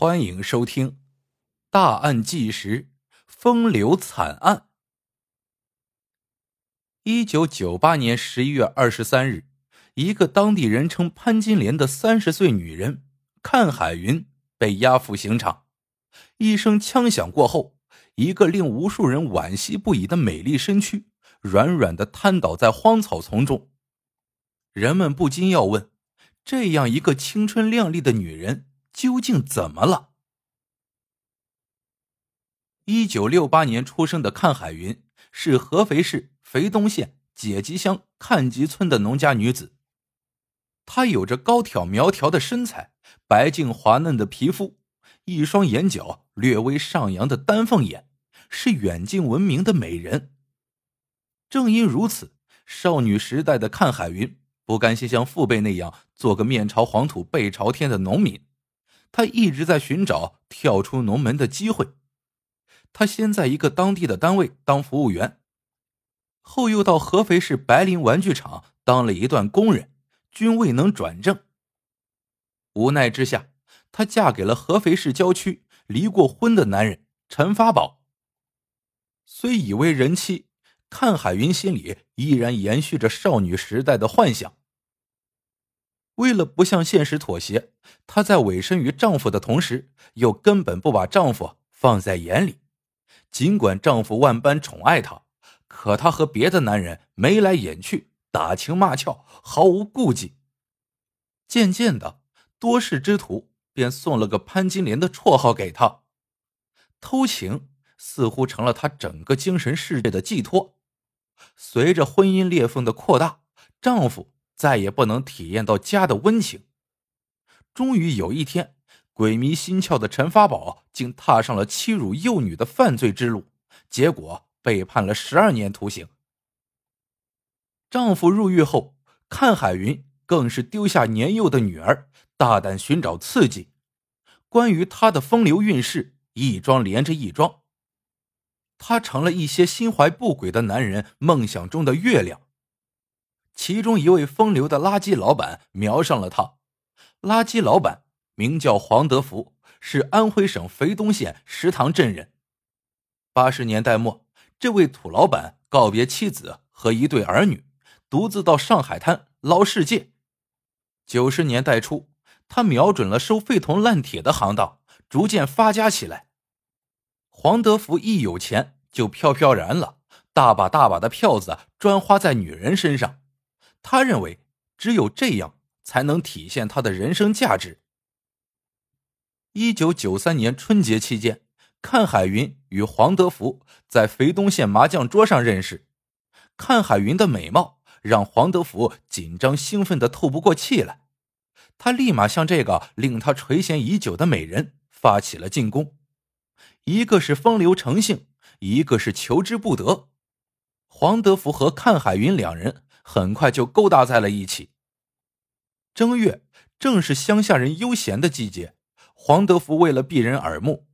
欢迎收听《大案纪实：风流惨案》。一九九八年十一月二十三日，一个当地人称潘金莲的三十岁女人看海云被押赴刑场。一声枪响过后，一个令无数人惋惜不已的美丽身躯软软的瘫倒在荒草丛中。人们不禁要问：这样一个青春靓丽的女人究竟怎么了？一九六八年出生的看海云是合肥市肥东县解集乡看集村的农家女子。她有着高挑苗条的身材，白净滑嫩的皮肤，一双眼角略微上扬的丹凤眼，是远近闻名的美人。正因如此，少女时代的看海云。不甘心像父辈那样做个面朝黄土背朝天的农民，他一直在寻找跳出农门的机会。他先在一个当地的单位当服务员，后又到合肥市白林玩具厂当了一段工人，均未能转正。无奈之下，她嫁给了合肥市郊区离过婚的男人陈发宝。虽已为人妻，看海云心里依然延续着少女时代的幻想。为了不向现实妥协，她在委身于丈夫的同时，又根本不把丈夫放在眼里。尽管丈夫万般宠爱她，可她和别的男人眉来眼去，打情骂俏，毫无顾忌。渐渐的，多事之徒便送了个潘金莲的绰号给她。偷情似乎成了她整个精神世界的寄托。随着婚姻裂缝的扩大，丈夫。再也不能体验到家的温情。终于有一天，鬼迷心窍的陈发宝竟踏上了欺辱幼女的犯罪之路，结果被判了十二年徒刑。丈夫入狱后，看海云更是丢下年幼的女儿，大胆寻找刺激。关于她的风流韵事，一桩连着一桩。她成了一些心怀不轨的男人梦想中的月亮。其中一位风流的垃圾老板瞄上了他。垃圾老板名叫黄德福，是安徽省肥东县石塘镇人。八十年代末，这位土老板告别妻子和一对儿女，独自到上海滩捞世界。九十年代初，他瞄准了收废铜烂铁的行当，逐渐发家起来。黄德福一有钱就飘飘然了，大把大把的票子专花在女人身上。他认为，只有这样才能体现他的人生价值。一九九三年春节期间，看海云与黄德福在肥东县麻将桌上认识。看海云的美貌让黄德福紧张兴奋的透不过气来，他立马向这个令他垂涎已久的美人发起了进攻。一个是风流成性，一个是求之不得。黄德福和看海云两人。很快就勾搭在了一起。正月正是乡下人悠闲的季节，黄德福为了避人耳目，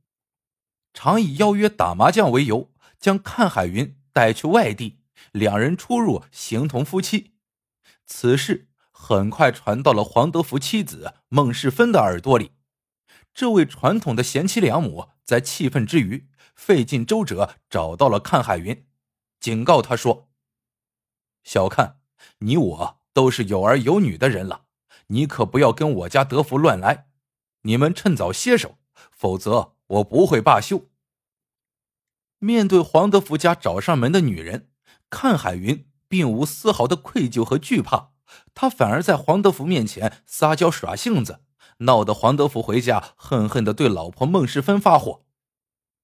常以邀约打麻将为由，将看海云带去外地，两人出入形同夫妻。此事很快传到了黄德福妻子孟世芬的耳朵里。这位传统的贤妻良母在气愤之余，费尽周折找到了看海云，警告他说：“小看。”你我都是有儿有女的人了，你可不要跟我家德福乱来。你们趁早歇手，否则我不会罢休。面对黄德福家找上门的女人，看海云并无丝毫的愧疚和惧怕，他反而在黄德福面前撒娇耍性子，闹得黄德福回家恨恨的对老婆孟世芬发火：“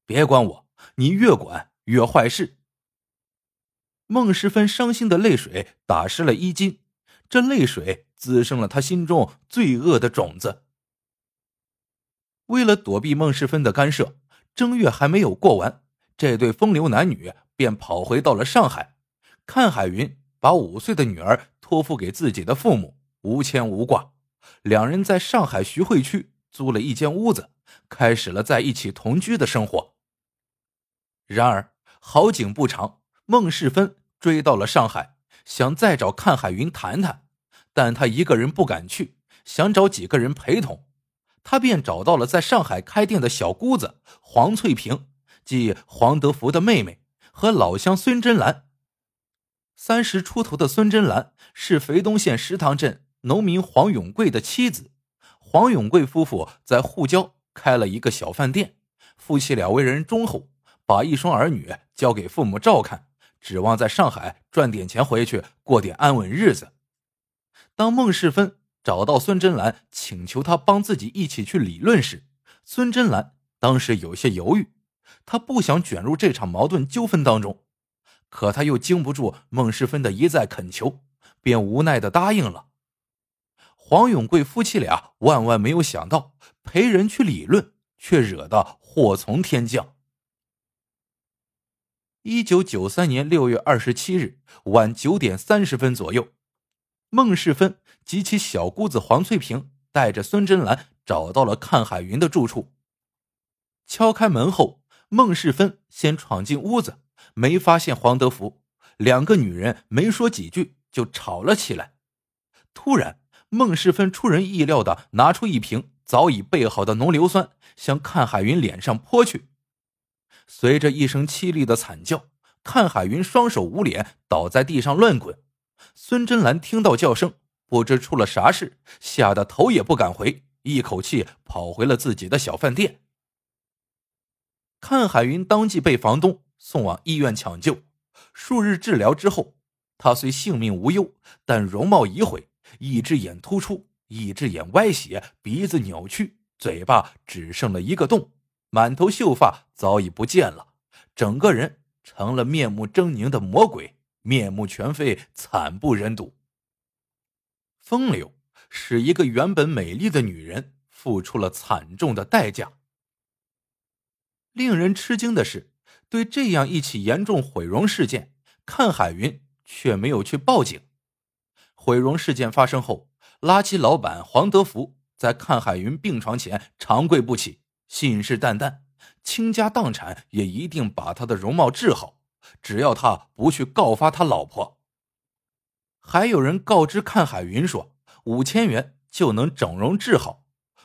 别管我，你越管越坏事。”孟世芬伤心的泪水打湿了衣襟，这泪水滋生了他心中罪恶的种子。为了躲避孟世芬的干涉，正月还没有过完，这对风流男女便跑回到了上海。看海云把五岁的女儿托付给自己的父母，无牵无挂。两人在上海徐汇区租了一间屋子，开始了在一起同居的生活。然而好景不长。孟世芬追到了上海，想再找看海云谈谈，但他一个人不敢去，想找几个人陪同。他便找到了在上海开店的小姑子黄翠萍，即黄德福的妹妹，和老乡孙真兰。三十出头的孙真兰是肥东县石塘镇农民黄永贵的妻子。黄永贵夫妇在沪郊开了一个小饭店，夫妻俩为人忠厚，把一双儿女交给父母照看，指望在上海赚点钱回去过点安稳日子。当孟世芬找到孙真兰，请求他帮自己一起去理论时，孙真兰当时有些犹豫，他不想卷入这场矛盾纠纷当中。可他又经不住孟世芬的一再恳求，便无奈的答应了。黄永贵夫妻俩万万没有想到，陪人去理论，却惹得祸从天降。一九九三年六月二十七日晚九点三十分左右，孟世芬及其小姑子黄翠萍带着孙真兰找到了看海云的住处。敲开门后，孟世芬先闯进屋子。没发现黄德福，两个女人没说几句就吵了起来。突然，孟世芬出人意料的拿出一瓶早已备好的浓硫酸，向看海云脸上泼去。随着一声凄厉的惨叫，看海云双手捂脸倒在地上乱滚。孙真兰听到叫声，不知出了啥事，吓得头也不敢回，一口气跑回了自己的小饭店。看海云当即被房东。送往医院抢救，数日治疗之后，他虽性命无忧，但容貌已毁，一只眼突出，一只眼歪斜，鼻子扭曲，嘴巴只剩了一个洞，满头秀发早已不见了，整个人成了面目狰狞的魔鬼，面目全非，惨不忍睹。风流使一个原本美丽的女人付出了惨重的代价。令人吃惊的是。对这样一起严重毁容事件，看海云却没有去报警。毁容事件发生后，垃圾老板黄德福在看海云病床前长跪不起，信誓旦旦，倾家荡产也一定把他的容貌治好，只要他不去告发他老婆。还有人告知看海云说，五千元就能整容治好。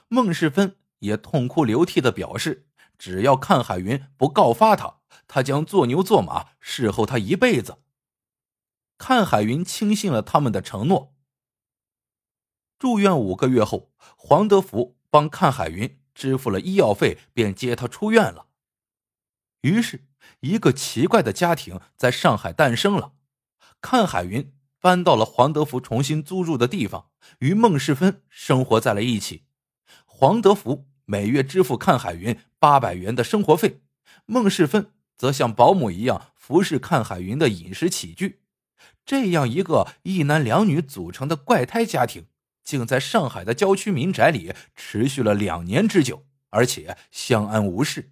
孟世芬也痛哭流涕的表示，只要看海云不告发他。他将做牛做马侍候他一辈子。看海云轻信了他们的承诺。住院五个月后，黄德福帮看海云支付了医药费，便接他出院了。于是，一个奇怪的家庭在上海诞生了。看海云搬到了黄德福重新租住的地方，与孟世芬生活在了一起。黄德福每月支付看海云八百元的生活费，孟世芬。则像保姆一样服侍看海云的饮食起居，这样一个一男两女组成的怪胎家庭，竟在上海的郊区民宅里持续了两年之久，而且相安无事。